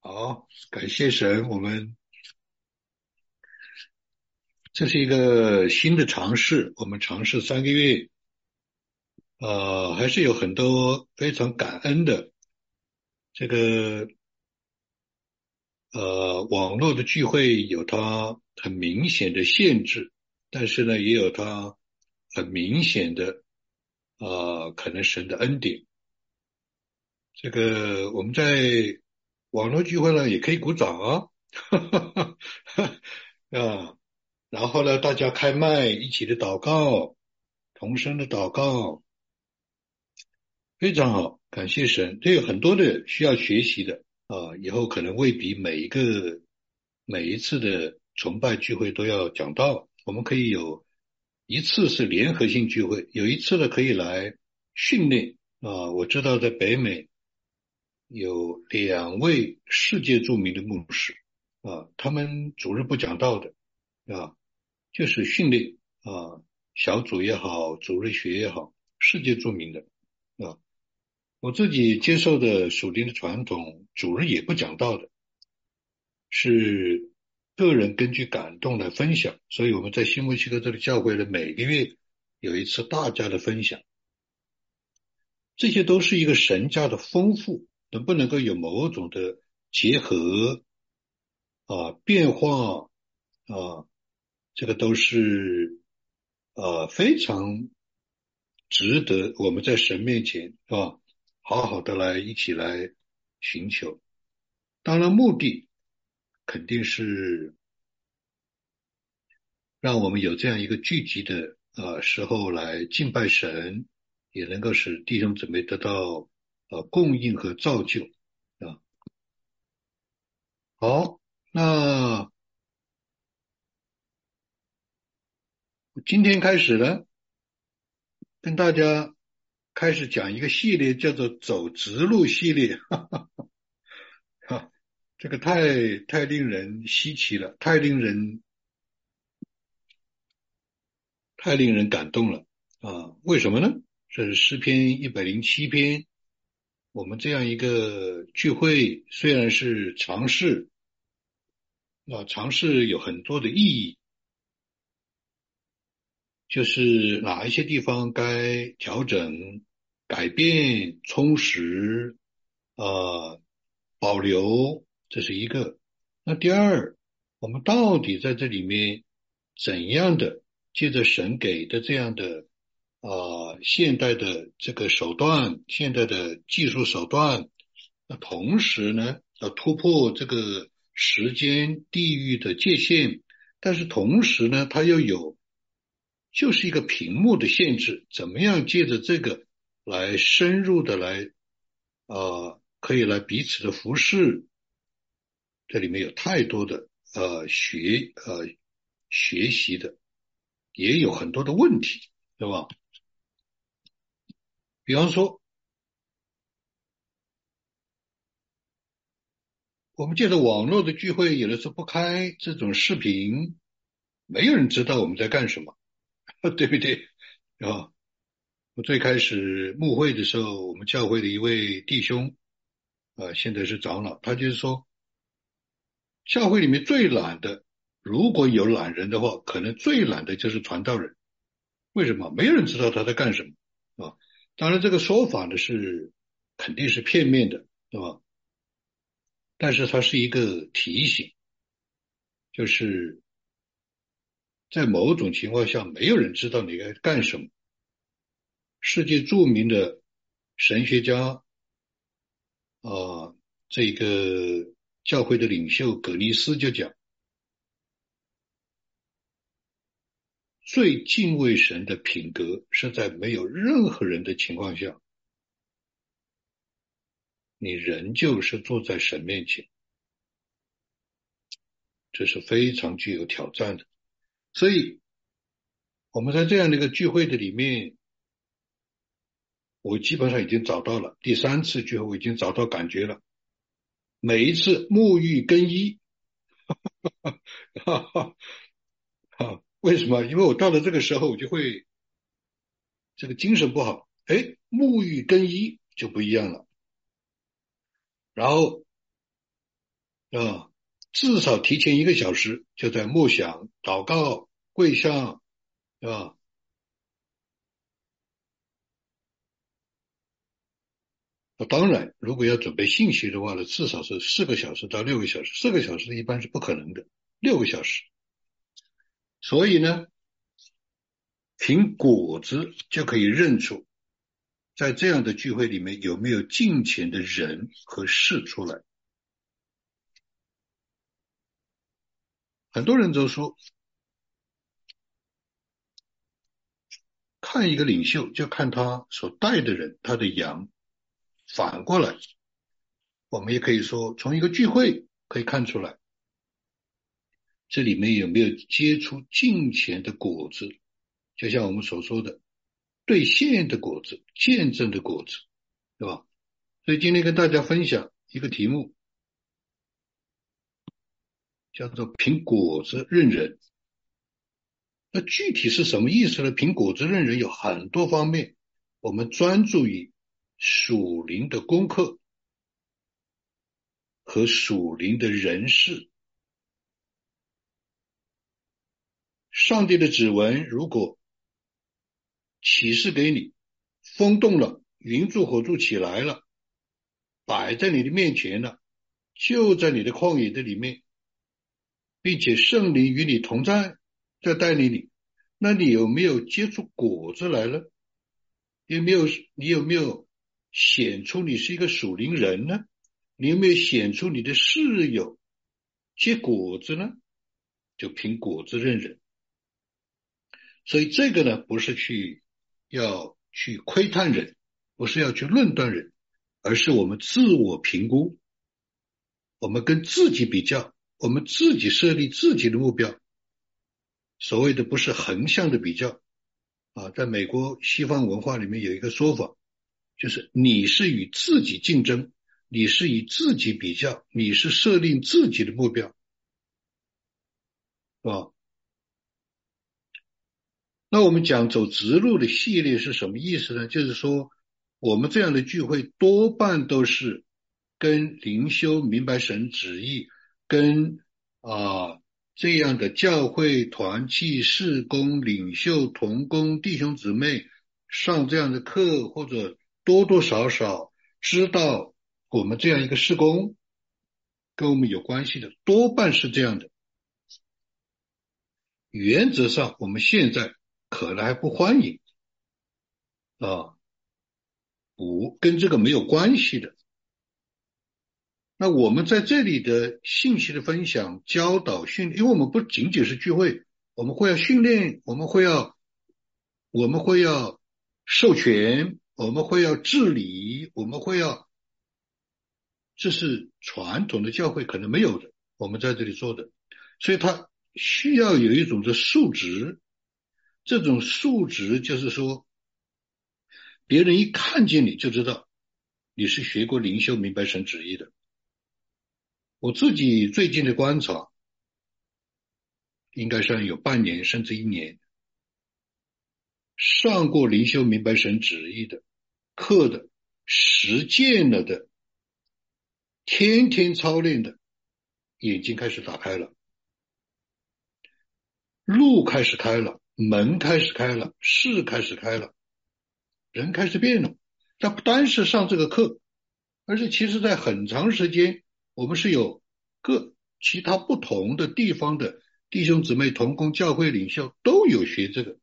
好，感谢神，我们这是一个新的尝试，我们尝试三个月，呃，还是有很多非常感恩的。这个呃，网络的聚会有它很明显的限制，但是呢，也有它很明显的呃，可能神的恩典。这个我们在。网络聚会呢，也可以鼓掌啊，啊，然后呢，大家开麦一起的祷告，同声的祷告，非常好，感谢神。这有很多的需要学习的啊，以后可能未必每一个每一次的崇拜聚会都要讲到，我们可以有一次是联合性聚会，有一次呢可以来训练啊。我知道在北美。有两位世界著名的牧师啊，他们主日不讲道的啊，就是训练啊，小组也好，主日学也好，世界著名的啊。我自己接受的属灵的传统，主日也不讲道的，是个人根据感动来分享。所以我们在新墨西哥这里教会的每个月有一次大家的分享，这些都是一个神家的丰富。能不能够有某种的结合啊变化啊，这个都是呃非常值得我们在神面前是吧，好好的来一起来寻求。当然，目的肯定是让我们有这样一个聚集的啊时候来敬拜神，也能够使弟兄姊妹得到。呃，供应和造就啊，好，那今天开始呢，跟大家开始讲一个系列，叫做“走直路”系列，哈哈哈，这个太太令人稀奇了，太令人太令人感动了啊！为什么呢？这是诗篇一百零七篇。我们这样一个聚会虽然是尝试，啊，尝试有很多的意义，就是哪一些地方该调整、改变、充实，啊，保留，这是一个。那第二，我们到底在这里面怎样的借着神给的这样的。啊，现代的这个手段，现代的技术手段，那同时呢，要突破这个时间、地域的界限，但是同时呢，它又有就是一个屏幕的限制，怎么样借着这个来深入的来啊，可以来彼此的服侍，这里面有太多的呃学呃学习的，也有很多的问题，对吧？比方说，我们借着网络的聚会，有的时候不开这种视频，没有人知道我们在干什么，对不对？啊，我最开始募会的时候，我们教会的一位弟兄，啊，现在是长老，他就是说，教会里面最懒的，如果有懒人的话，可能最懒的就是传道人。为什么？没有人知道他在干什么，啊？当然，这个说法呢是肯定是片面的，对吧？但是它是一个提醒，就是在某种情况下，没有人知道你该干什么。世界著名的神学家啊，这个教会的领袖葛尼斯就讲。最敬畏神的品格是在没有任何人的情况下，你仍旧是坐在神面前，这是非常具有挑战的。所以，我们在这样的一个聚会的里面，我基本上已经找到了第三次聚会，我已经找到感觉了。每一次沐浴更衣，哈哈哈哈哈。为什么？因为我到了这个时候，我就会这个精神不好，哎，沐浴更衣就不一样了。然后啊，至少提前一个小时就在默想、祷告、跪下，对吧？那当然，如果要准备信息的话呢，至少是四个小时到六个小时。四个小时一般是不可能的，六个小时。所以呢，凭果子就可以认出，在这样的聚会里面有没有敬虔的人和事出来。很多人都说，看一个领袖就看他所带的人，他的羊。反过来，我们也可以说，从一个聚会可以看出来，这里面有没有结出金钱的果子，就像我们所说的兑现的果子、见证的果子，对吧？所以今天跟大家分享一个题目，叫做“凭果子认人”。那具体是什么意思呢？“凭果子认人”有很多方面，我们专注于。属灵的功课和属灵的人事，上帝的指纹如果启示给你，风动了，云柱火柱起来了，摆在你的面前了，就在你的旷野的里面，并且圣灵与你同在，在带领你，那你有没有结出果子来了？有没有？你有没有？显出你是一个属灵人呢？你有没有显出你的室友结果子呢？就凭果子认人。所以这个呢，不是去要去窥探人，不是要去论断人，而是我们自我评估，我们跟自己比较，我们自己设立自己的目标。所谓的不是横向的比较啊，在美国西方文化里面有一个说法。就是你是与自己竞争，你是与自己比较，你是设定自己的目标，是吧？那我们讲走直路的系列是什么意思呢？就是说，我们这样的聚会多半都是跟灵修明白神旨意，跟啊这样的教会团契事工领袖同工弟兄姊妹上这样的课或者。多多少少知道我们这样一个施工跟我们有关系的，多半是这样的。原则上，我们现在可能还不欢迎啊，不跟这个没有关系的。那我们在这里的信息的分享、教导、训，因为我们不仅仅是聚会，我们会要训练，我们会要，我们会要授权。我们会要治理，我们会要，这是传统的教会可能没有的。我们在这里做的，所以它需要有一种的素质。这种素质就是说，别人一看见你就知道你是学过灵修、明白神旨意的。我自己最近的观察，应该算有半年甚至一年，上过灵修、明白神旨意的。课的、实践了的、天天操练的，眼睛开始打开了，路开始开了，门开始开了，事开始开了，人开始变了。他不单是上这个课，而且其实在很长时间，我们是有各其他不同的地方的弟兄姊妹、同工、教会领袖都有学这个，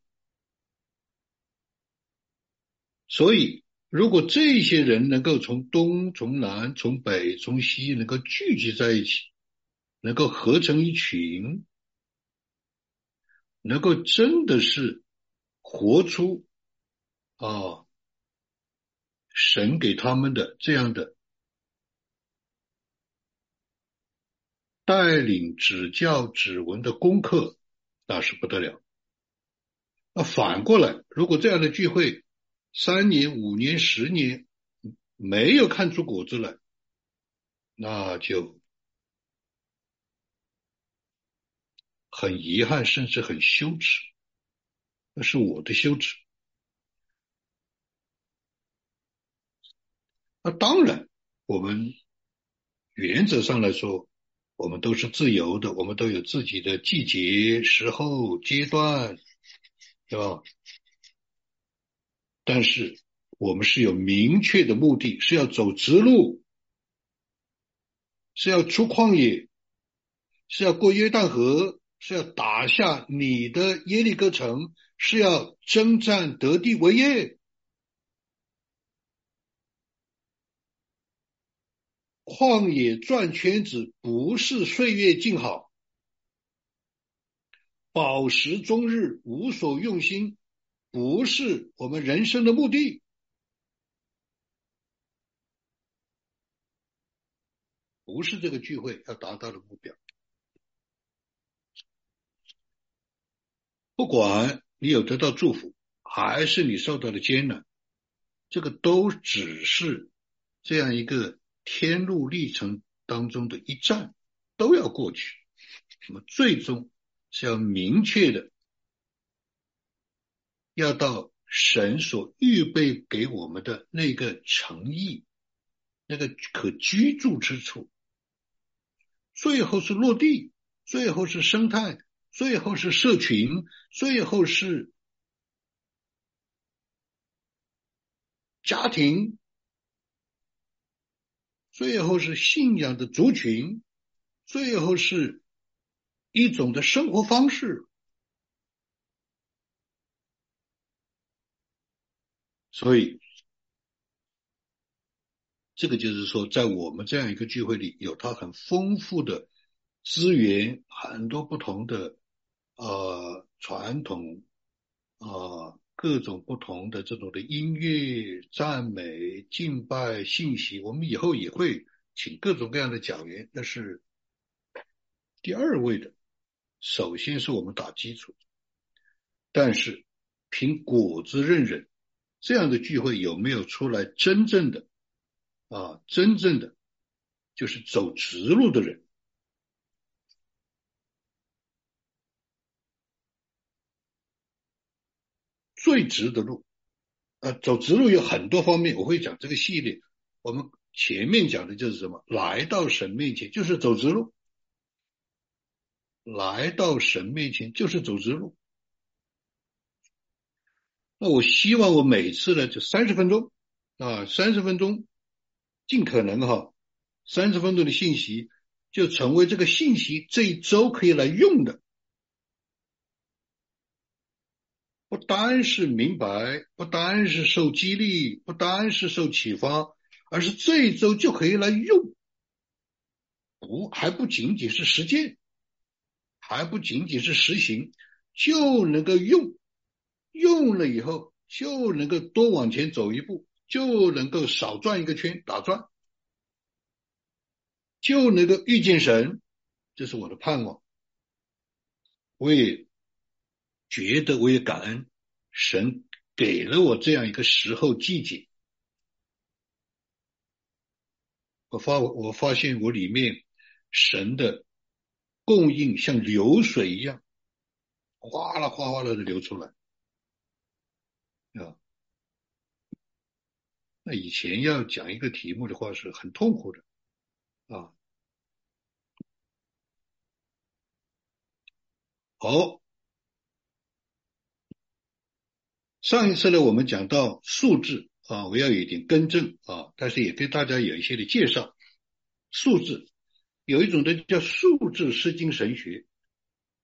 所以。如果这些人能够从东、从南、从北、从西能够聚集在一起，能够合成一群，能够真的是活出啊神给他们的这样的带领、指教、指纹的功课，那是不得了。那反过来，如果这样的聚会，三年、五年、十年没有看出果子来，那就很遗憾，甚至很羞耻。那是我的羞耻。那当然，我们原则上来说，我们都是自由的，我们都有自己的季节、时候、阶段，对吧？但是我们是有明确的目的，是要走直路，是要出旷野，是要过约旦河，是要打下你的耶利哥城，是要征战得地为业。旷野转圈子不是岁月静好，饱食终日无所用心，不是我们人生的目的，不是这个聚会要达到的目标。不管你有得到祝福，还是你受到了艰难，这个都只是这样一个。天路历程当中的一站都要过去，那么最终是要明确的，要到神所预备给我们的那个诚意，那个可居住之处，最后是落地，最后是生态，最后是社群，最后是家庭。最后是信仰的族群，最后是一种的生活方式。所以，这个就是说，在我们这样一个聚会里，有它很丰富的资源，很多不同的呃传统啊。各种不同的这种的音乐、赞美、敬拜、信息，我们以后也会请各种各样的讲员，那是第二位的。首先是我们打基础，但是凭果子认人，这样的聚会有没有出来真正的啊？真正的就是走直路的人，最直的路，呃，走直路有很多方面，我会讲这个系列。我们前面讲的就是什么？来到神面前就是走直路，来到神面前就是走直路。那我希望我每次呢就三十分钟啊，三十分钟，尽可能哈，三十分钟的信息就成为这个信息这一周可以来用的。不单是明白，不单是受激励，不单是受启发，而是这一周就可以来用，不还不仅仅是实践，还不仅仅是实行，就能够用，用了以后就能够多往前走一步，就能够少转一个圈打转，就能够遇见神，这是我的盼望。我也。觉得我也感恩神给了我这样一个时候季节，我发我发现我里面神的供应像流水一样，哗啦哗哗啦的流出来啊。那以前要讲一个题目的话是很痛苦的啊。好。上一次呢，我们讲到数字啊，我要有一点更正啊，但是也跟大家有一些的介绍。数字有一种的叫数字诗经神学，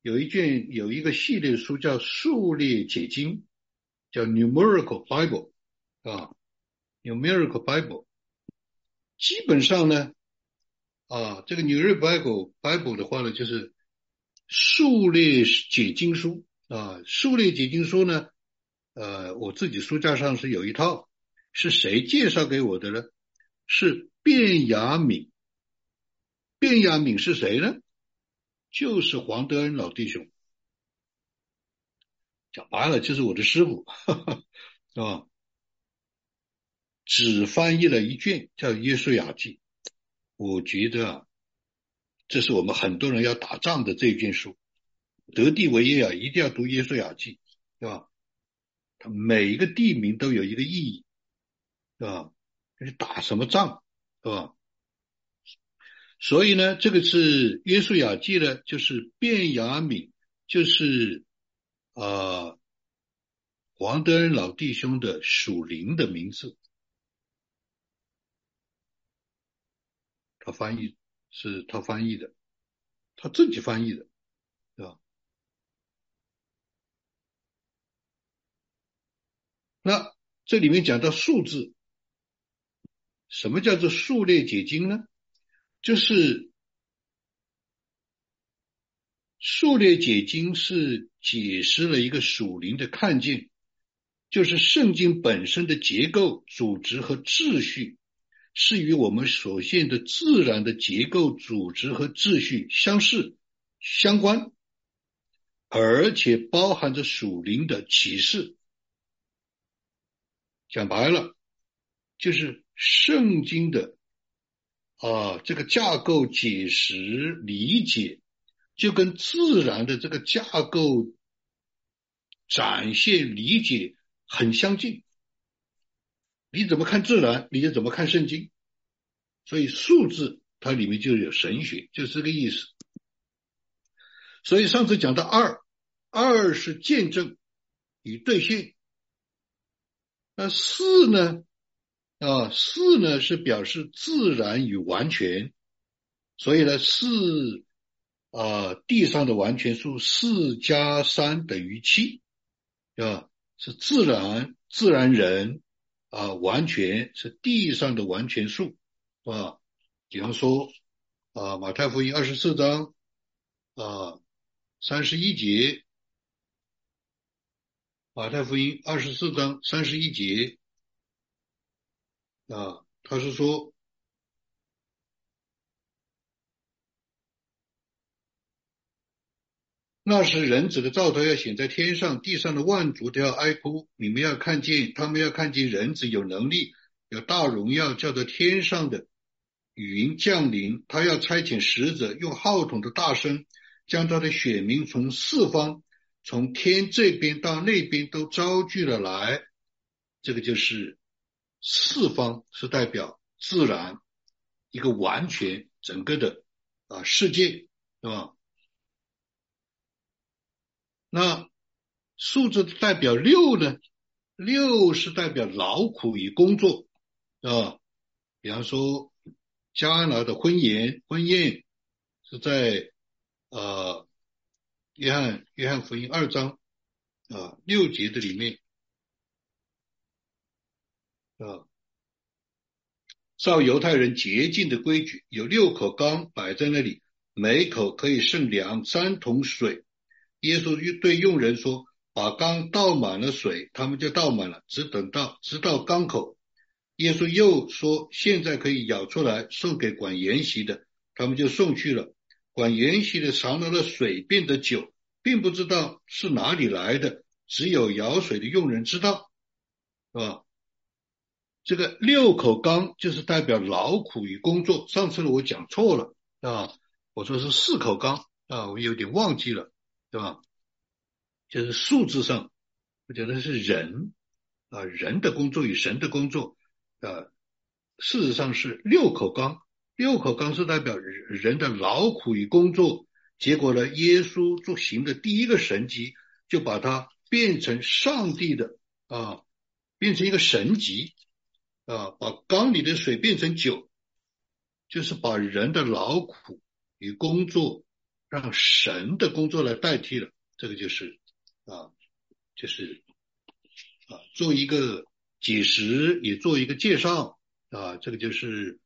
有一卷有一个系列书叫数列解经，叫 Numerical Bible 啊，Numerical Bible。基本上呢，啊，这个 Numerical Bible 的话呢，就是数列解经书啊，数列解经书呢。呃，我自己书架上是有一套，是谁介绍给我的呢？是卞雅敏。卞雅敏是谁呢？就是黄德恩老弟兄。讲白了，就是我的师傅，是 吧？只翻译了一卷，叫《耶稣雅记》。我觉得，这是我们很多人要打仗的这一卷书，得地为业啊，一定要读《耶稣雅记》，对吧？它每一个地名都有一个意义，是吧？你打什么仗，是吧？所以呢，这个是约书亚记呢，就是卞雅敏，就是啊黄德恩老弟兄的属灵的名字，他翻译是他翻译的，他自己翻译的，对吧？那这里面讲到数字，什么叫做数列解经呢？就是数列解经是解释了一个属灵的看见，就是圣经本身的结构、组织和秩序是与我们所现的自然的结构、组织和秩序相似、相关，而且包含着属灵的启示。讲白了，就是圣经的。啊，这个架构解释理解，就跟自然的这个架构展现理解很相近。你怎么看自然，你就怎么看圣经。所以数字它里面就有神学，就是这个意思。所以上次讲到二，二是见证与兑现，那四呢？啊，四呢是表示自然与完全，所以呢四啊地上的完全数四加三等于七，啊是自然自然人啊完全是地上的完全数。啊，比方说啊马太福音二十四章啊三十一节，马太福音二十四章三十一节。啊，他是说，那时人子的兆头要显在天上，地上的万族都要哀哭。你们要看见，他们要看见人子有能力，有大荣耀，叫做天上的云降临。他要差遣使者，用号筒的大声，将他的选民从四方，从天这边到那边都招聚了来。这个就是。四方是代表自然一个完全整个的啊世界，是吧？那数字代表六呢？六是代表劳苦与工作，啊，比方说加拿的婚宴，婚宴是在呃约翰约翰福音二章啊六节的里面。啊，照犹太人洁净的规矩，有六口缸摆在那里，每口可以盛两三桶水。耶稣又对佣人说：“把缸倒满了水。”他们就倒满了，只等到直到缸口。耶稣又说：“现在可以舀出来，送给管筵席的。”他们就送去了。管筵席的尝到了水变得酒，并不知道是哪里来的，只有舀水的佣人知道，是吧？这个六口缸就是代表劳苦与工作。上次我讲错了啊，我说是四口缸啊，我有点忘记了，对吧？就是数字上，我觉得是人啊，人的工作与神的工作啊，事实上是六口缸。六口缸是代表人的劳苦与工作。结果呢，耶稣做行的第一个神迹，就把它变成上帝的啊，变成一个神迹。啊，把缸里的水变成酒，就是把人的劳苦与工作，让神的工作来代替了。这个就是啊，就是啊，做一个解释，也做一个介绍啊。这个就是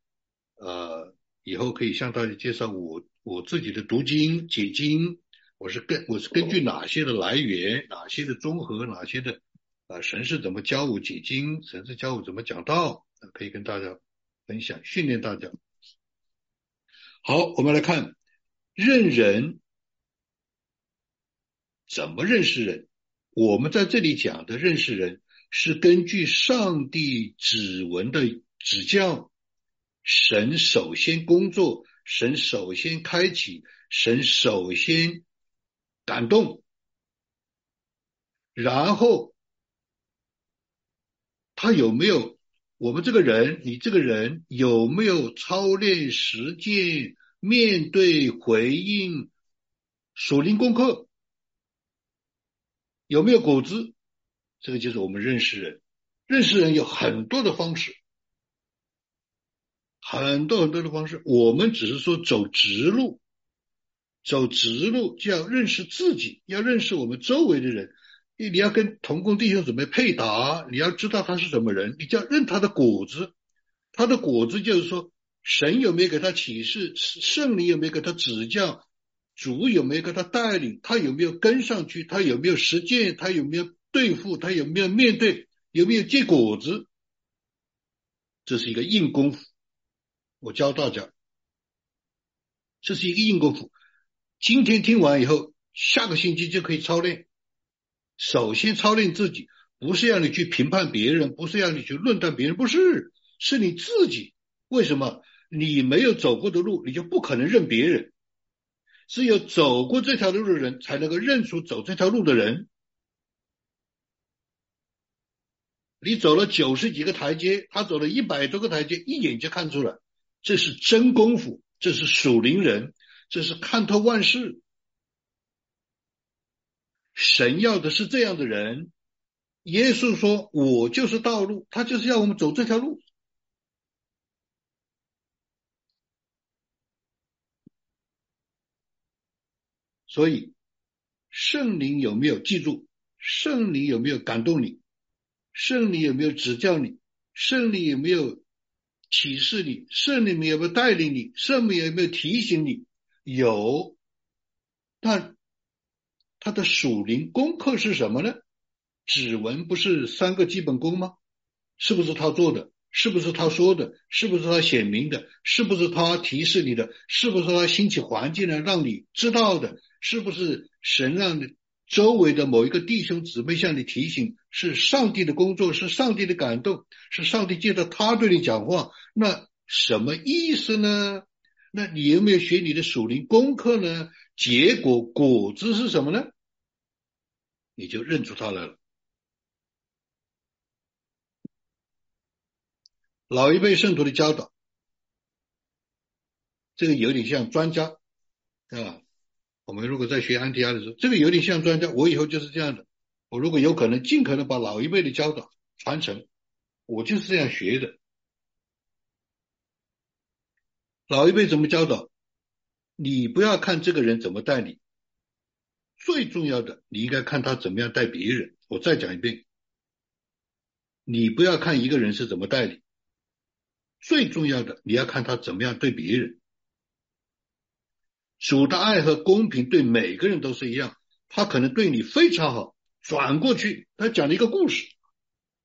呃，以后可以向大家介绍我我自己的读经解经，我是根我是根据哪些的来源，哪些的综合，哪些的。啊，神是怎么教我解经？神是教我怎么讲道？可以跟大家分享，训练大家。好，我们来看认人怎么认识人。我们在这里讲的认识人，是根据上帝指纹的指教，神首先工作，神首先开启，神首先感动，然后。他有没有我们这个人？你这个人有没有操练实践面对回应属灵功课，有没有果子？这个就是我们认识人。认识人有很多的方式，很多很多的方式。我们只是说走直路，走直路就要认识自己，要认识我们周围的人。你你要跟同工弟兄准备配搭，你要知道他是什么人，你就要认他的果子。他的果子就是说，神有没有给他启示，圣灵有没有给他指教，主有没有给他带领，他有没有跟上去，他有没有实践，他有没有对付，他有没有面对。有没有结果子？这是一个硬功夫。我教大家，这是一个硬功夫。今天听完以后，下个星期就可以操练。首先操练自己，不是让你去评判别人，不是让你去论断别人，不是，是你自己。为什么？你没有走过的路，你就不可能认别人。只有走过这条路的人，才能够认出走这条路的人。你走了九十几个台阶，他走了一百多个台阶，一眼就看出了，这是真功夫，这是属灵人，这是看透万事。神要的是这样的人。耶稣说：“我就是道路。”他就是要我们走这条路。所以，圣灵有没有记住？圣灵有没有感动你？圣灵有没有指教你？圣灵有没有启示你？圣灵有没有带领你？圣灵有没有提醒你？有，但他的属灵功课是什么呢？指纹不是三个基本功吗？是不是他做的？是不是他说的？是不是他显明的？是不是他提示你的？是不是他兴起环境呢，让你知道的？是不是神让你？周围的某一个弟兄姊妹向你提醒，是上帝的工作，是上帝的感动，是上帝借着他对你讲话。那什么意思呢？那你有没有学你的属灵功课呢？结果果子是什么呢？你就认出他来了。老一辈圣徒的教导，这个有点像专家，啊。我们如果在学安提阿的时候，这个有点像专家。我以后就是这样的。我如果有可能，尽可能把老一辈的教导传承。我就是这样学的。老一辈怎么教导？你不要看这个人怎么带你，最重要的，你应该看他怎么样带别人。我再讲一遍，你不要看一个人是怎么带你，最重要的，你要看他怎么样对别人。主的爱和公平对每个人都是一样，他可能对你非常好，转过去他讲了一个故事，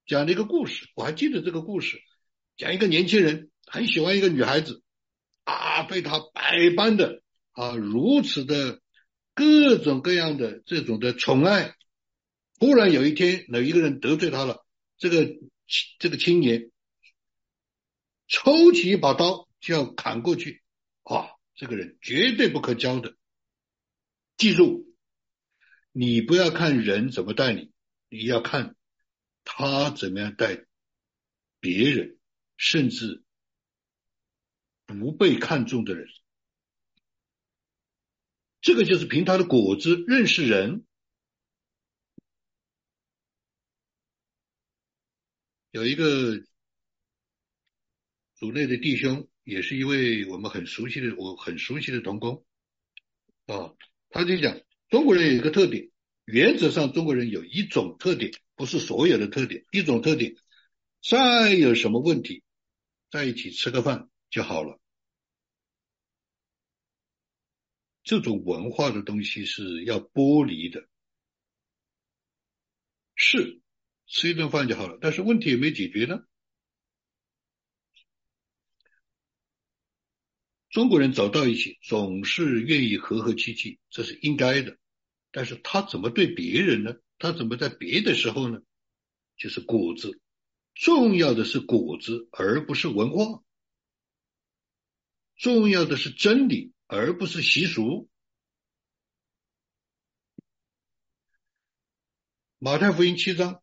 讲了一个故事，我还记得这个故事，讲一个年轻人很喜欢一个女孩子，啊，被她百般的啊，如此的各种各样的这种的宠爱，忽然有一天有一个人得罪他了，这个这个青年抽起一把刀就要砍过去，这个人绝对不可交的，记住，你不要看人怎么待你，你要看他怎么样待别人，甚至不被看重的人。这个就是凭他的果子认识人。有一个组内的弟兄。也是一位我们很熟悉的，我很熟悉的同工啊，他就讲中国人有一个特点，原则上中国人有一种特点，不是所有的特点，一种特点，再有什么问题，在一起吃个饭就好了。这种文化的东西是要剥离的，是吃一顿饭就好了，但是问题有没有解决呢？中国人走到一起，总是愿意和和气气，这是应该的。但是他怎么对别人呢？他怎么在别的时候呢？就是果子，重要的是果子，而不是文化；重要的是真理，而不是习俗。马太福音七章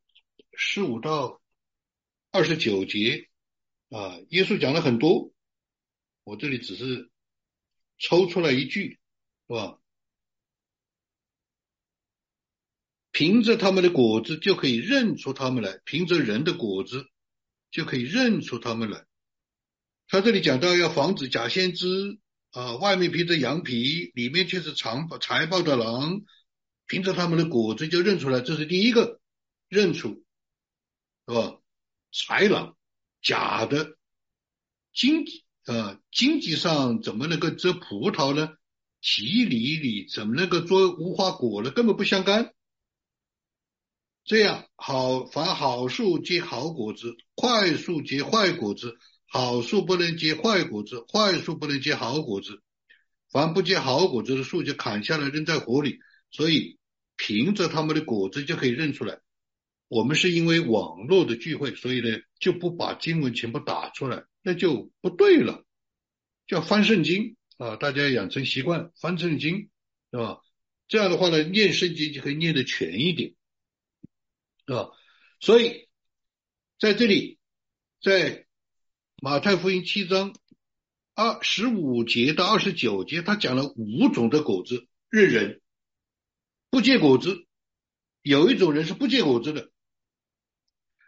十五到二十九节啊，耶稣讲了很多。我这里只是抽出来一句，是吧？凭着他们的果子就可以认出他们来，凭着人的果子就可以认出他们来。他这里讲到要防止假先知啊，外面披着羊皮，里面却是长财暴的狼，凭着他们的果子就认出来，这是第一个认出，是吧？豺狼，假的，经济啊，经济上怎么能够摘葡萄呢？提里里怎么能够做无花果呢？根本不相干。这样好，凡好树结好果子，坏树结坏果子；好树不能结坏果子，坏树不能结好果子。凡不结好果子的树，就砍下来扔在火里。所以，凭着他们的果子就可以认出来。我们是因为网络的聚会，所以呢，就不把经文全部打出来，那就不对了。叫翻圣经啊，大家养成习惯翻圣经，是吧？这样的话呢，念圣经就可以念得全一点。是吧？所以在这里，在马太福音七章二十五节到二十九节，他讲了五种的果子认人，不结果子，有一种人是不结果子的，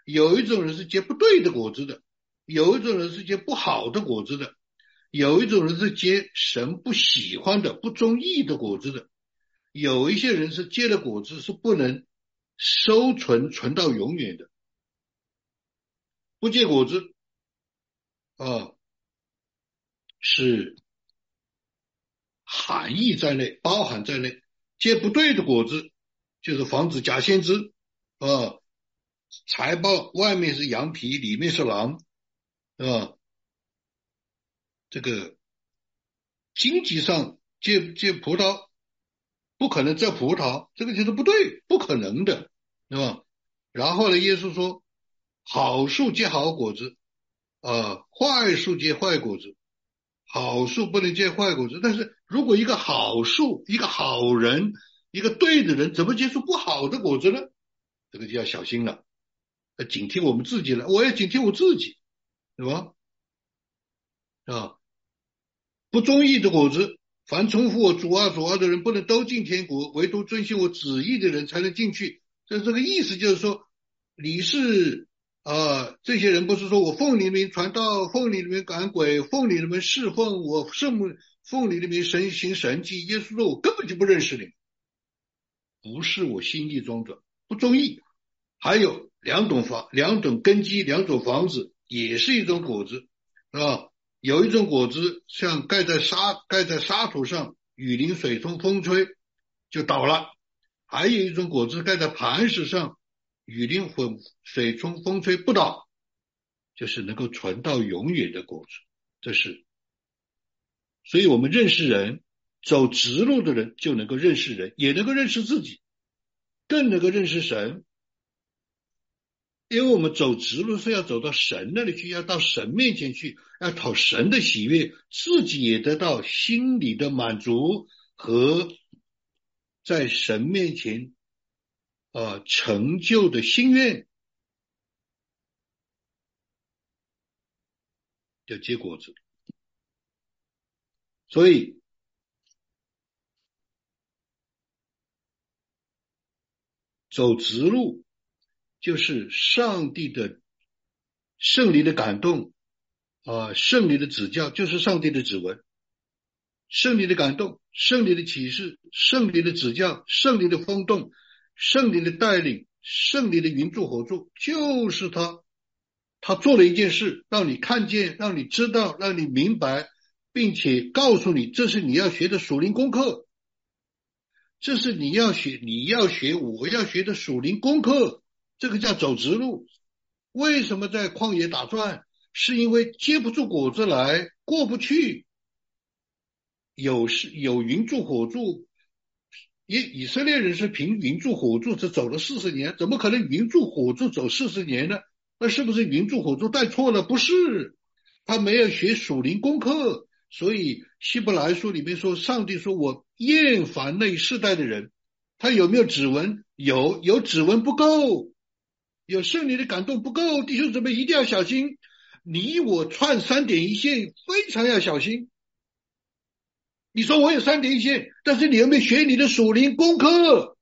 有一种人是结不对的果子的，有一种人是结不好的果子的，有一种人是结神不喜欢的、不中意的果子的，有一些人是结了果子是不能。收存存到永远的，不结果子啊，是含义在内，包含在内。结不对的果子，就是防止假先知啊，财报外面是羊皮，里面是狼，啊，这个经济上结结葡萄。不可能摘葡萄，这个就是不对，不可能的，是吧？然后呢，耶稣说：“好树结好果子，啊，坏树结坏果子。好树不能结坏果子。但是如果一个好树，一个好人，一个对的人，怎么结出不好的果子呢？这个就要小心了，要警惕我们自己了。我要警惕我自己，什么？啊，不忠义的果子。”凡重复我主啊主啊的人，不能都进天国，唯独遵循我旨意的人才能进去。这这个意思就是说，你是啊，这些人不是说我奉你的名传道，奉你的名赶鬼，奉你的名侍奉我圣母，奉你的名神行神迹。耶稣说，我根本就不认识你，不是我心意中的，不中意。还有两种房，两种根基，两种房子，也是一种果子，是吧？有一种果子像盖在沙盖在沙土上，雨淋水冲风吹就倒了；还有一种果子盖在磐石上，雨淋混水冲风吹不倒，就是能够存到永远的果子。这是，所以我们认识人，走直路的人就能够认识人，也能够认识自己，更能够认识神。因为我们走直路是要走到神那里去，要到神面前去，要讨神的喜悦，自己也得到心里的满足和在神面前啊成就的心愿，要结果子。所以走直路。就是上帝的圣灵的感动啊，圣灵的指教就是上帝的指纹，圣灵的感动、圣灵的启示、圣灵的指教、圣灵的风动、圣灵的带领、圣灵的云柱火柱，就是他，他做了一件事，让你看见，让你知道，让你明白，并且告诉你，这是你要学的属灵功课，这是你要学、你要学、我要学的属灵功课。这个叫走直路，为什么在旷野打转？是因为结不出果子来，过不去。有是有云柱火柱，以以色列人是凭云柱火柱只走了四十年，怎么可能云柱火柱走四十年呢？那是不是云柱火柱带错了？不是，他没有学属灵功课，所以希伯来书里面说，上帝说我厌烦那世代的人，他有没有指纹？有，有指纹不够。有圣灵的感动不够，弟兄姊妹一定要小心。你我串三点一线，非常要小心。你说我有三点一线，但是你有没有学你的属灵功课？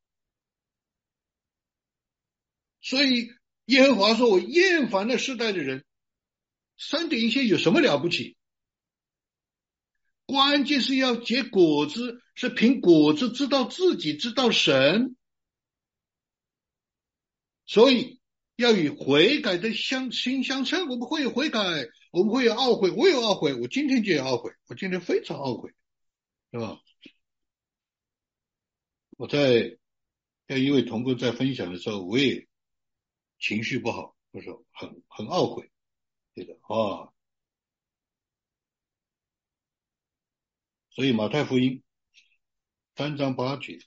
所以耶和华说：“我厌烦了世代的人。三点一线有什么了不起？关键是要结果子，是凭果子知道自己，知道神。所以要与悔改的相心相称。我们会有悔改，我们会有懊悔。我有懊悔，我今天就有懊悔，我今天非常懊悔。”是吧？我在跟一位同工在分享的时候，我也情绪不好，我说很很懊悔，对的啊。所以马太福音三章八节，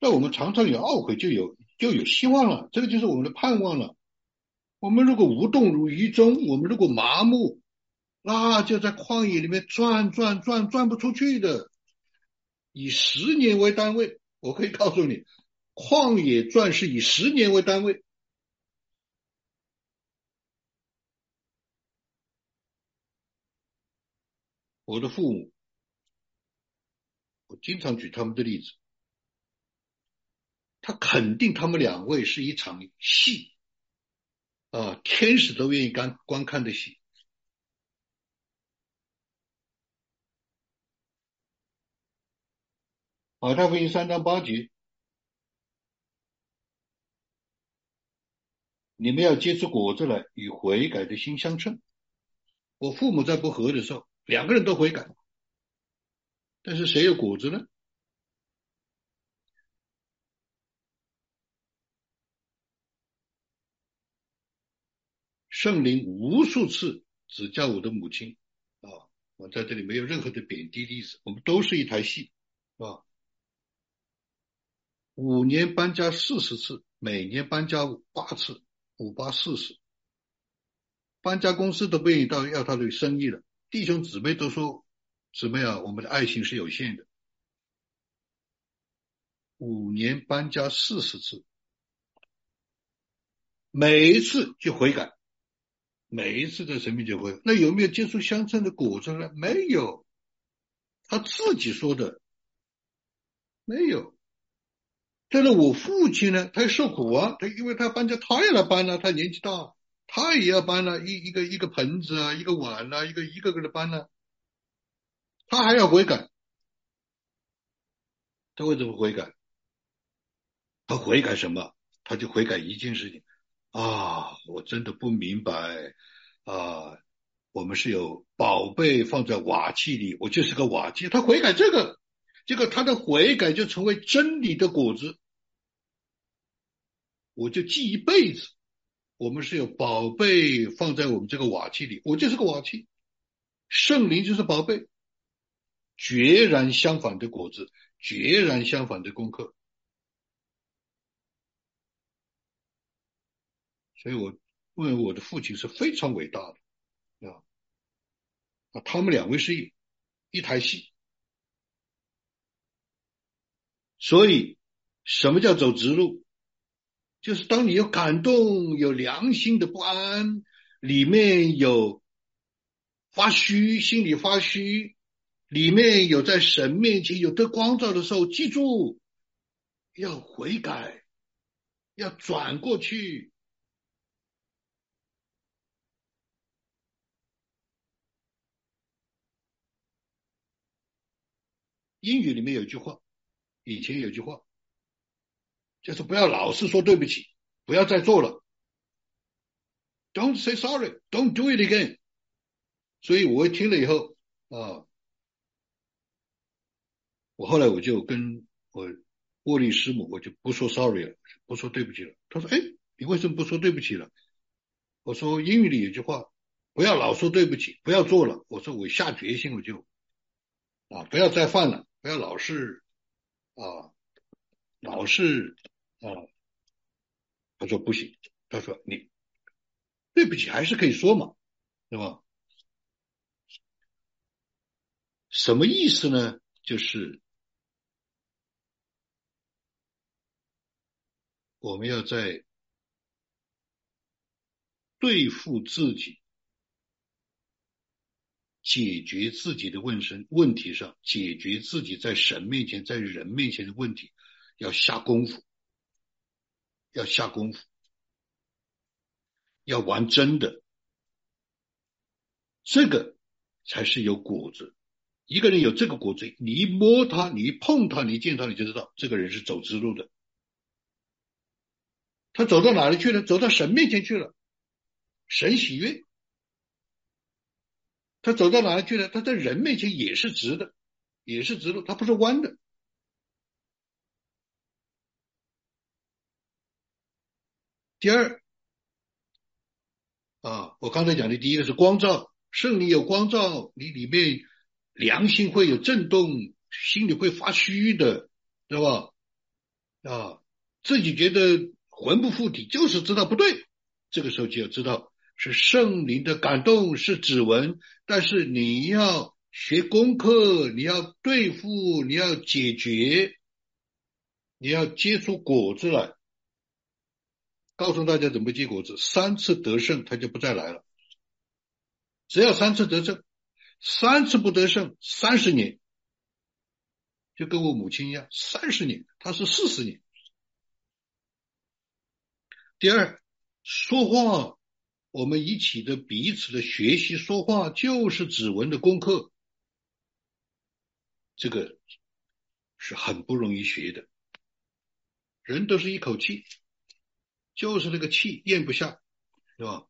那我们常常有懊悔，就有就有希望了，这个就是我们的盼望了。我们如果无动如于衷，我们如果麻木。那就在旷野里面转转转转不出去的，以十年为单位，我可以告诉你，旷野转是以十年为单位。我的父母，我经常举他们的例子，他肯定他们两位是一场戏，啊，天使都愿意观观看的戏。马太福音三章八节，你们要结出果子来，与悔改的心相称。我父母在不和的时候，两个人都悔改，但是谁有果子呢？圣灵无数次指教我的母亲啊，我在这里没有任何的贬低的意思，我们都是一台戏，啊？五年搬家四十次，每年搬家八次，五八四十。搬家公司都不愿意到要他的生意了，弟兄姊妹都说：“姊妹啊，我们的爱心是有限的。”五年搬家四十次，每一次就悔改，每一次在神面前悔。那有没有接触乡村的果子呢？没有，他自己说的，没有。但是我父亲呢，他受苦啊，他因为他搬家，他也来搬了，他年纪大，他也要搬了，一一个一个盆子啊，一个碗啊，一个一个个的搬了，他还要悔改，他为什么悔改？他悔改什么？他就悔改一件事情啊，我真的不明白啊，我们是有宝贝放在瓦器里，我就是个瓦器，他悔改这个。这个他的悔改就成为真理的果子，我就记一辈子。我们是有宝贝放在我们这个瓦器里，我就是个瓦器，圣灵就是宝贝，决然相反的果子，决然相反的功课。所以我问我的父亲是非常伟大的啊，啊，他们两位是一一台戏。所以，什么叫走直路？就是当你有感动、有良心的不安，里面有发虚，心里发虚，里面有在神面前有得光照的时候，记住要悔改，要转过去。英语里面有句话。以前有句话，就是不要老是说对不起，不要再做了。Don't say sorry, don't do it again。所以我听了以后啊，我后来我就跟我沃利师母，我就不说 sorry 了，不说对不起了。他说：“哎，你为什么不说对不起了？”我说：“英语里有句话，不要老说对不起，不要做了。”我说：“我下决心，我就啊，不要再犯了，不要老是。”啊，老是啊，他说不行，他说你对不起还是可以说嘛，对吧？什么意思呢？就是我们要在对付自己解决自己的问神问题上，解决自己在神面前、在人面前的问题，要下功夫，要下功夫，要玩真的，这个才是有果子。一个人有这个果子，你一摸他，你一碰他，你一见他，你就知道这个人是走直路的。他走到哪里去了？走到神面前去了，神喜悦。他走到哪里去了？他在人面前也是直的，也是直路，他不是弯的。第二，啊，我刚才讲的第一个是光照，圣灵有光照，你里面良心会有震动，心里会发虚的，对吧？啊，自己觉得魂不附体，就是知道不对，这个时候就要知道。是圣灵的感动，是指纹，但是你要学功课，你要对付，你要解决，你要结出果子来。告诉大家怎么结果子，三次得胜，他就不再来了。只要三次得胜，三次不得胜，三十年，就跟我母亲一样，三十年，他是四十年。第二，说话。我们一起的彼此的学习说话，就是指纹的功课，这个是很不容易学的。人都是一口气，就是那个气咽不下，是吧？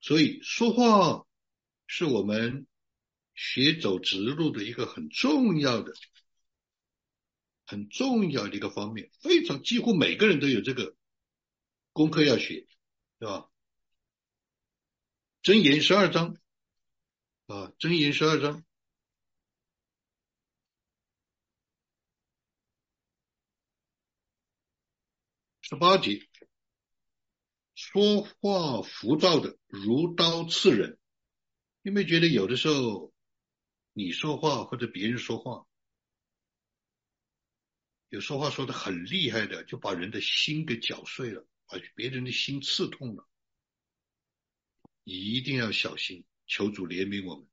所以说话是我们学走直路的一个很重要的、很重要的一个方面，非常几乎每个人都有这个功课要学。是吧？真言十二章啊，真言十二章十八节，说话浮躁的如刀刺人。有没有觉得有的时候你说话或者别人说话，有说话说的很厉害的，就把人的心给搅碎了？把别人的心刺痛了，一定要小心，求主怜悯我们。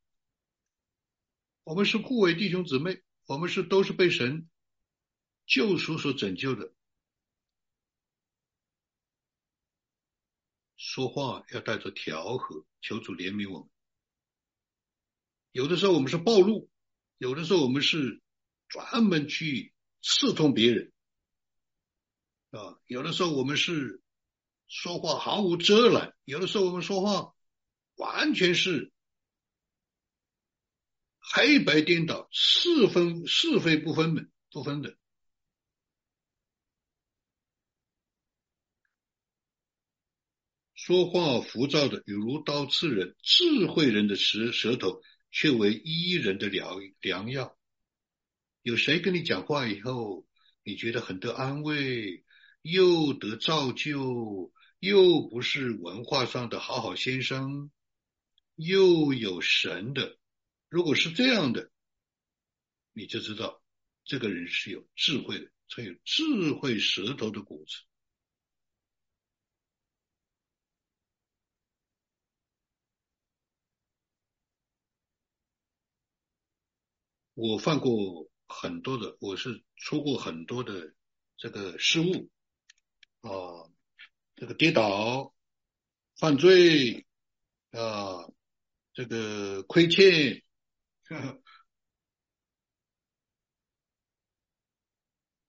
我们是互为弟兄姊妹，我们是都是被神救赎所拯救的。说话要带着调和，求主怜悯我们。有的时候我们是暴露，有的时候我们是专门去刺痛别人。啊，有的时候我们是说话毫无遮拦，有的时候我们说话完全是黑白颠倒、是分是非不分的、不分的。说话浮躁的，有如刀刺人；智慧人的舌舌头，却为医人的良良药。有谁跟你讲话以后，你觉得很得安慰？又得造就，又不是文化上的好好先生，又有神的。如果是这样的，你就知道这个人是有智慧的，才有智慧舌头的骨子。我犯过很多的，我是出过很多的这个失误。啊，这个跌倒、犯罪啊，这个亏欠，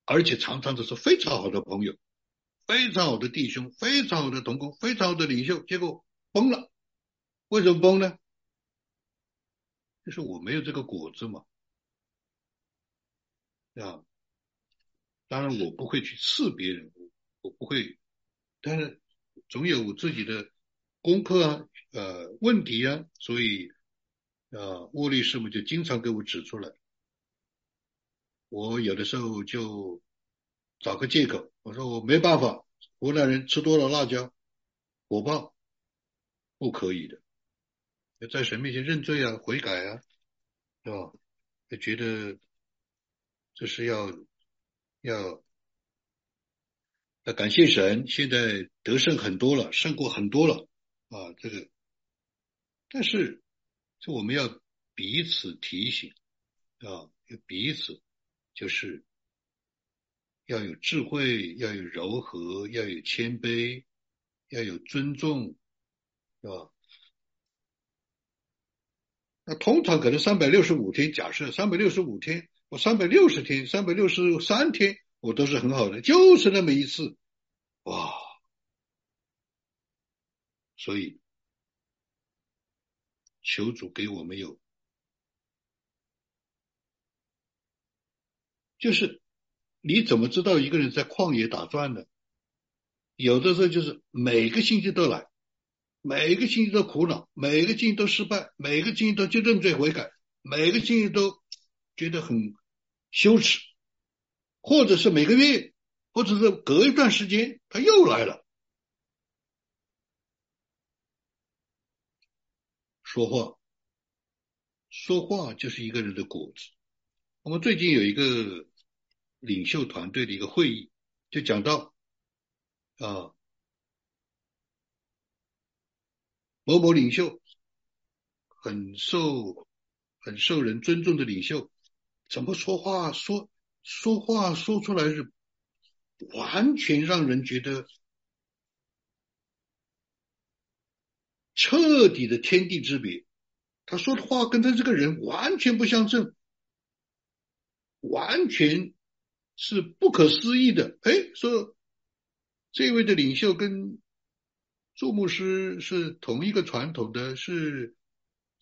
而且常常都是非常好的朋友、非常好的弟兄、非常好的同工、非常好的领袖，结果崩了。为什么崩呢？就是我没有这个果子嘛，啊，当然我不会去刺别人。我不会，但是总有自己的功课啊，呃，问题啊，所以啊，沃利师傅就经常给我指出来。我有的时候就找个借口，我说我没办法，湖南人吃多了辣椒，火爆，不可以的，在神面前认罪啊，悔改啊，是吧？觉得这是要要。那感谢神，现在得胜很多了，胜过很多了啊！这个，但是就我们要彼此提醒啊，要彼此就是要有智慧，要有柔和，要有谦卑，要有尊重，是吧？那通常可能三百六十五天，假设三百六十五天，我三百六十天，三百六十三天，我都是很好的，就是那么一次，哇！所以求主给我们有，就是你怎么知道一个人在旷野打转呢？有的时候就是每个星期都来。每个星期都苦恼，每个星期都失败，每个星期都就认罪悔改，每个星期都觉得很羞耻，或者是每个月，或者是隔一段时间他又来了。说话，说话就是一个人的果子。我们最近有一个领袖团队的一个会议，就讲到啊。某某领袖很受很受人尊重的领袖，怎么说话说说话说出来是完全让人觉得彻底的天地之别。他说的话跟他这个人完全不相称，完全是不可思议的。哎，说这位的领袖跟。祝牧师是同一个传统的，是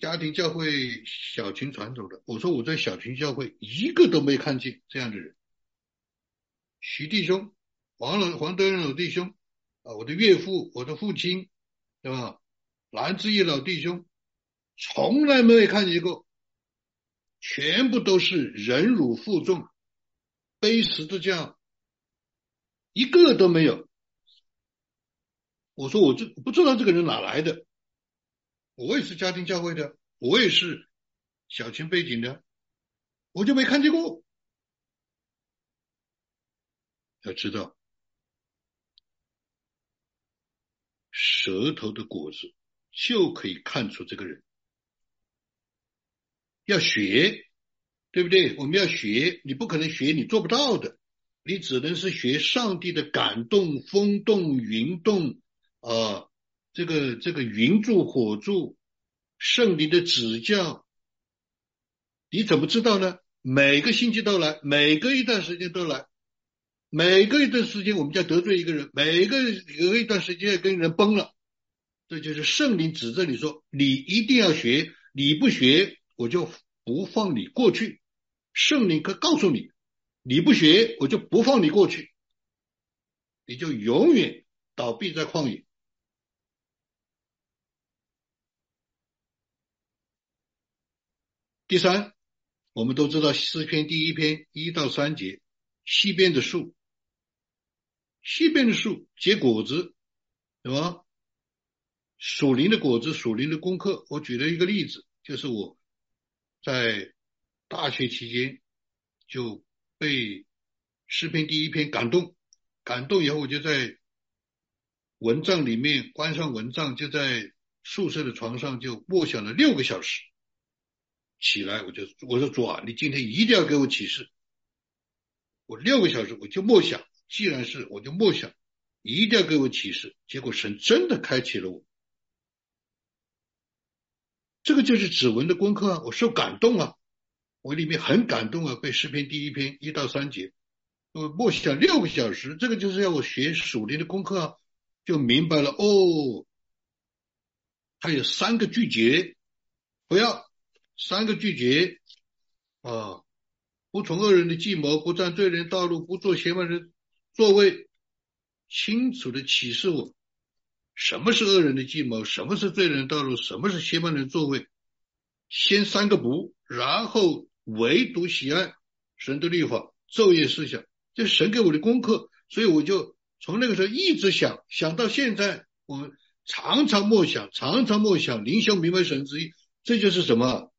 家庭教会小群传统的。我说我在小群教会一个都没看见这样的人。徐弟兄、黄老黄德仁老弟兄啊，我的岳父、我的父亲，对吧？蓝志义老弟兄，从来没有看见过，全部都是忍辱负重、背十字架，一个都没有。我说我这不知道这个人哪来的，我也是家庭教会的，我也是小群背景的，我就没看见过。要知道，舌头的果子就可以看出这个人。要学，对不对？我们要学，你不可能学你做不到的，你只能是学上帝的感动、风动、云动。啊，这个这个云柱火柱，圣灵的指教，你怎么知道呢？每个星期都来，每隔一段时间都来，每隔一段时间我们就要得罪一个人，每个隔一段时间要跟人崩了，这就是圣灵指着你说，你一定要学，你不学我就不放你过去。圣灵可告诉你，你不学我就不放你过去，你就永远倒闭在旷野。第三，我们都知道诗篇第一篇一到三节，西边的树，西边的树结果子，对吧？属灵的果子，属灵的功课。我举了一个例子，就是我在大学期间就被诗篇第一篇感动，感动以后，我就在蚊帐里面关上蚊帐，就在宿舍的床上就默想了六个小时。起来，我就我说主啊，你今天一定要给我启示。我六个小时我就默想，既然是我就默想，一定要给我启示。结果神真的开启了我，这个就是指纹的功课啊！我受感动啊，我里面很感动啊。背诗篇第一篇一到三节，我默想六个小时，这个就是要我学属灵的功课啊，就明白了哦。还有三个拒绝，不要。三个拒绝啊！不从恶人的计谋，不占罪人道路，不做邪门人座位，清楚的启示我，什么是恶人的计谋，什么是罪人道路，什么是邪门人座位。先三个不，然后唯独喜爱神的律法，昼夜思想，这神给我的功课。所以我就从那个时候一直想，想到现在，我常常默想，常常默想，灵修明白神之意，这就是什么？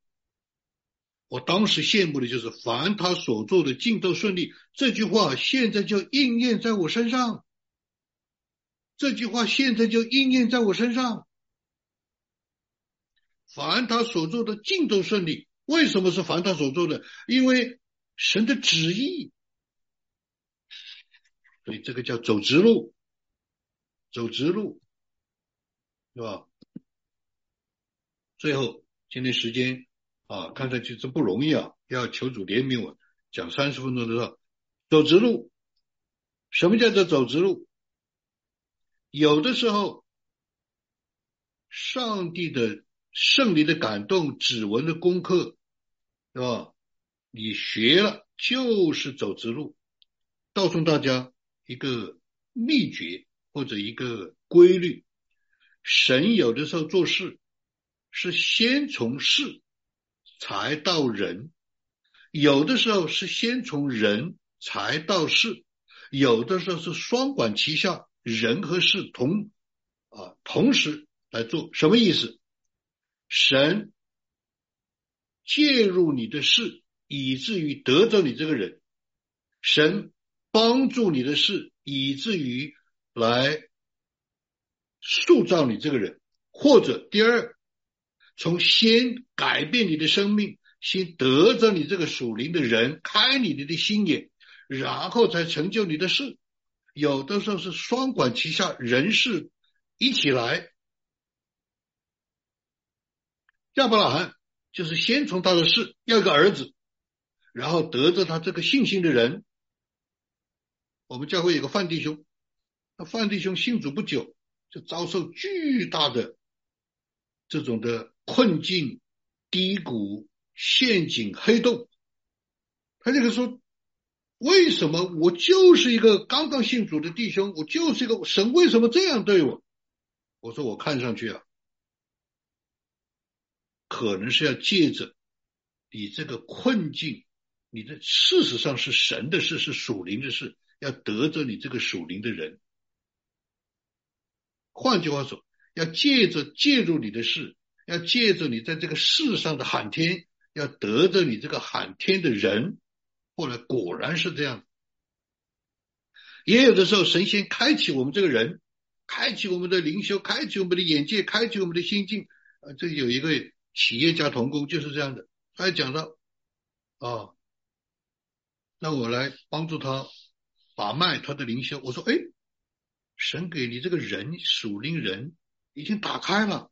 我当时羡慕的就是“凡他所做的尽都顺利”这句话，现在就应验在我身上。这句话现在就应验在我身上。凡他所做的尽都顺利。为什么是凡他所做的？因为神的旨意，所以这个叫走直路，走直路，是吧？最后，今天时间啊，看上去这不容易啊，要求主怜悯我，讲三十分钟的时候，走直路。什么叫做走直路？有的时候，上帝的圣灵的感动、指纹的功课，是吧？你学了就是走直路。告诉大家一个秘诀或者一个规律：神有的时候做事是先从事才到人，有的时候是先从人才到事，有的时候是双管齐下。人和事同啊，同时来做什么意思？神介入你的事，以至于得着你这个人；神帮助你的事，以至于来塑造你这个人。或者第二，从先改变你的生命，先得着你这个属灵的人，开你的心眼，然后才成就你的事。有的时候是双管齐下，人事一起来。亚伯拉罕就是先从他的事要一个儿子，然后得着他这个信心的人。我们教会有个范弟兄，那范弟兄信主不久，就遭受巨大的这种的困境、低谷、陷阱、黑洞。他这个说。为什么我就是一个刚刚信主的弟兄？我就是一个神，为什么这样对我？我说我看上去啊，可能是要借着你这个困境，你的事实上是神的事，是属灵的事，要得着你这个属灵的人。换句话说，要借着介入你的事，要借着你在这个世上的喊天，要得着你这个喊天的人。后来果然是这样，也有的时候神仙开启我们这个人，开启我们的灵修，开启我们的眼界，开启我们的心境。啊，这有一个企业家同工就是这样的，他还讲到啊，那我来帮助他把脉他的灵修。我说，哎，神给你这个人属灵人已经打开了，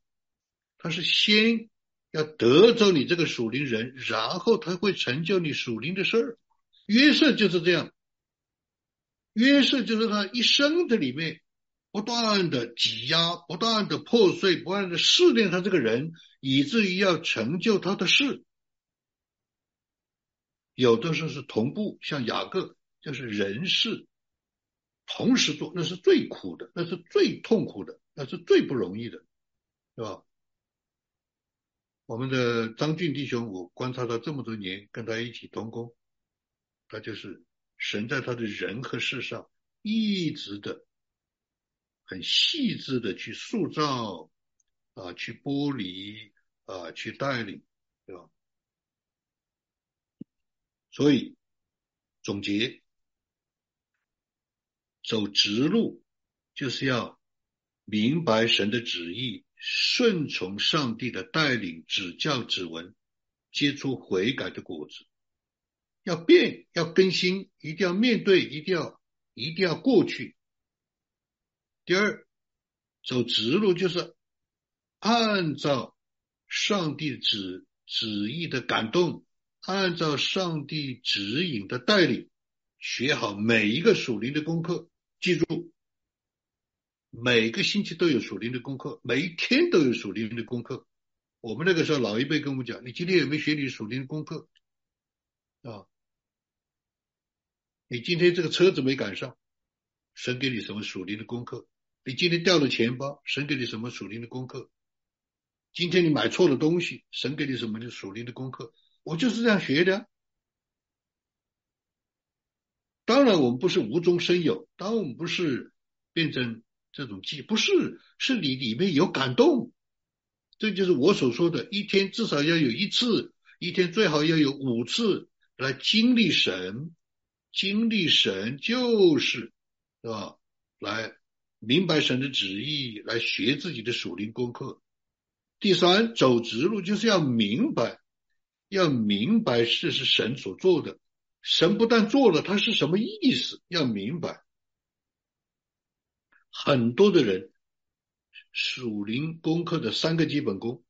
他是先要得着你这个属灵人，然后他会成就你属灵的事儿。约瑟就是这样，约瑟就是他一生的里面不断的挤压、不断的破碎、不断的试炼他这个人，以至于要成就他的事。有的时候是同步，像雅各就是人事同时做，那是最苦的，那是最痛苦的，那是最不容易的，是吧？我们的张俊弟兄，我观察他这么多年，跟他一起同工。他就是神在他的人和事上一直的很细致的去塑造啊，去剥离啊，去带领，对吧？所以总结，走直路就是要明白神的旨意，顺从上帝的带领、指教、指纹，结出悔改的果子。要变，要更新，一定要面对，一定要，一定要过去。第二，走直路就是按照上帝旨旨意的感动，按照上帝指引的带领，学好每一个属灵的功课。记住，每个星期都有属灵的功课，每一天都有属灵的功课。我们那个时候，老一辈跟我们讲：“你今天有没有学你属灵的功课？”啊，你今天这个车子没赶上，神给你什么属灵的功课？你今天掉了钱包，神给你什么属灵的功课？今天你买错了东西，神给你什么的属灵的功课？我就是这样学的。当然，我们不是无中生有，当我们不是变成这种记，不是，是你里面有感动。这就是我所说的，一天至少要有一次，一天最好要有五次。来经历神，经历神就是，是吧？来明白神的旨意，来学自己的属灵功课。第三，走直路就是要明白，要明白事是神所做的。神不但做了，他是什么意思？要明白。很多的人属灵功课的三个基本功，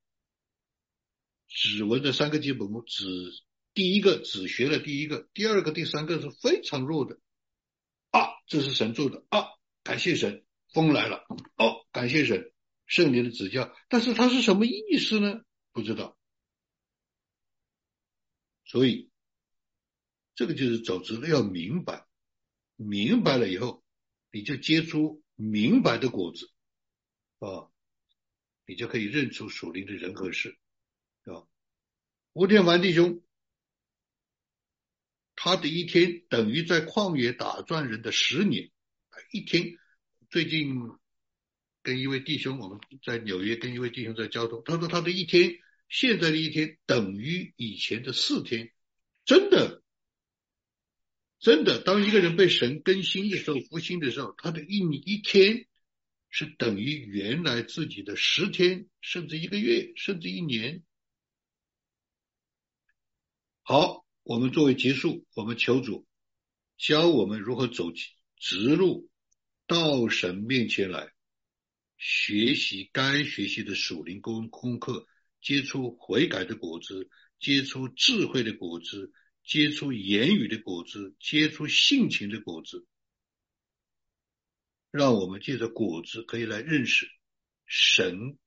指纹的三个基本功，只第一个只学了第一个，第二个、第三个是非常弱的。啊，这是神做的啊，感谢神，风来了。哦，感谢神，圣灵的指教。但是它是什么意思呢？不知道。所以这个就是走直了，要明白，明白了以后，你就接触明白的果子啊，你就可以认出属灵的人和事啊。吴天凡弟兄。他的一天等于在旷野打转人的十年，一天。最近跟一位弟兄，我们在纽约跟一位弟兄在交通，他说他的一天，现在的一天等于以前的四天，真的，真的。当一个人被神更新的时候，复兴的时候，他的一一天是等于原来自己的十天，甚至一个月，甚至一年。好。我们作为结束，我们求主教我们如何走直路到神面前来，学习该学习的属灵功功课，结出悔改的果子，结出智慧的果子，结出言语的果子，结出性情的果子，让我们借着果子可以来认识神。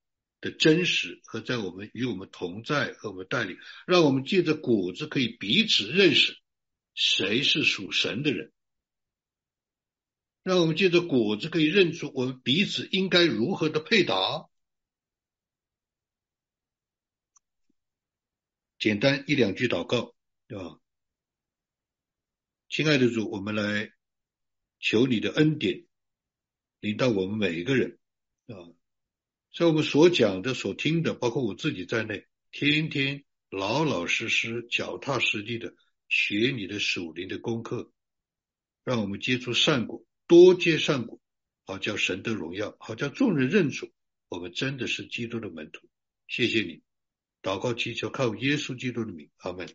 的真实和在我们与我们同在和我们带领，让我们借着果子可以彼此认识谁是属神的人，让我们借着果子可以认出我们彼此应该如何的配搭。简单一两句祷告，对吧？亲爱的主，我们来求你的恩典领到我们每一个人，啊。在我们所讲的、所听的，包括我自己在内，天天老老实实、脚踏实地的学你的属灵的功课，让我们结出善果，多结善果，好叫神的荣耀，好叫众人认出我们真的是基督的门徒。谢谢你，祷告祈求靠耶稣基督的名，阿门。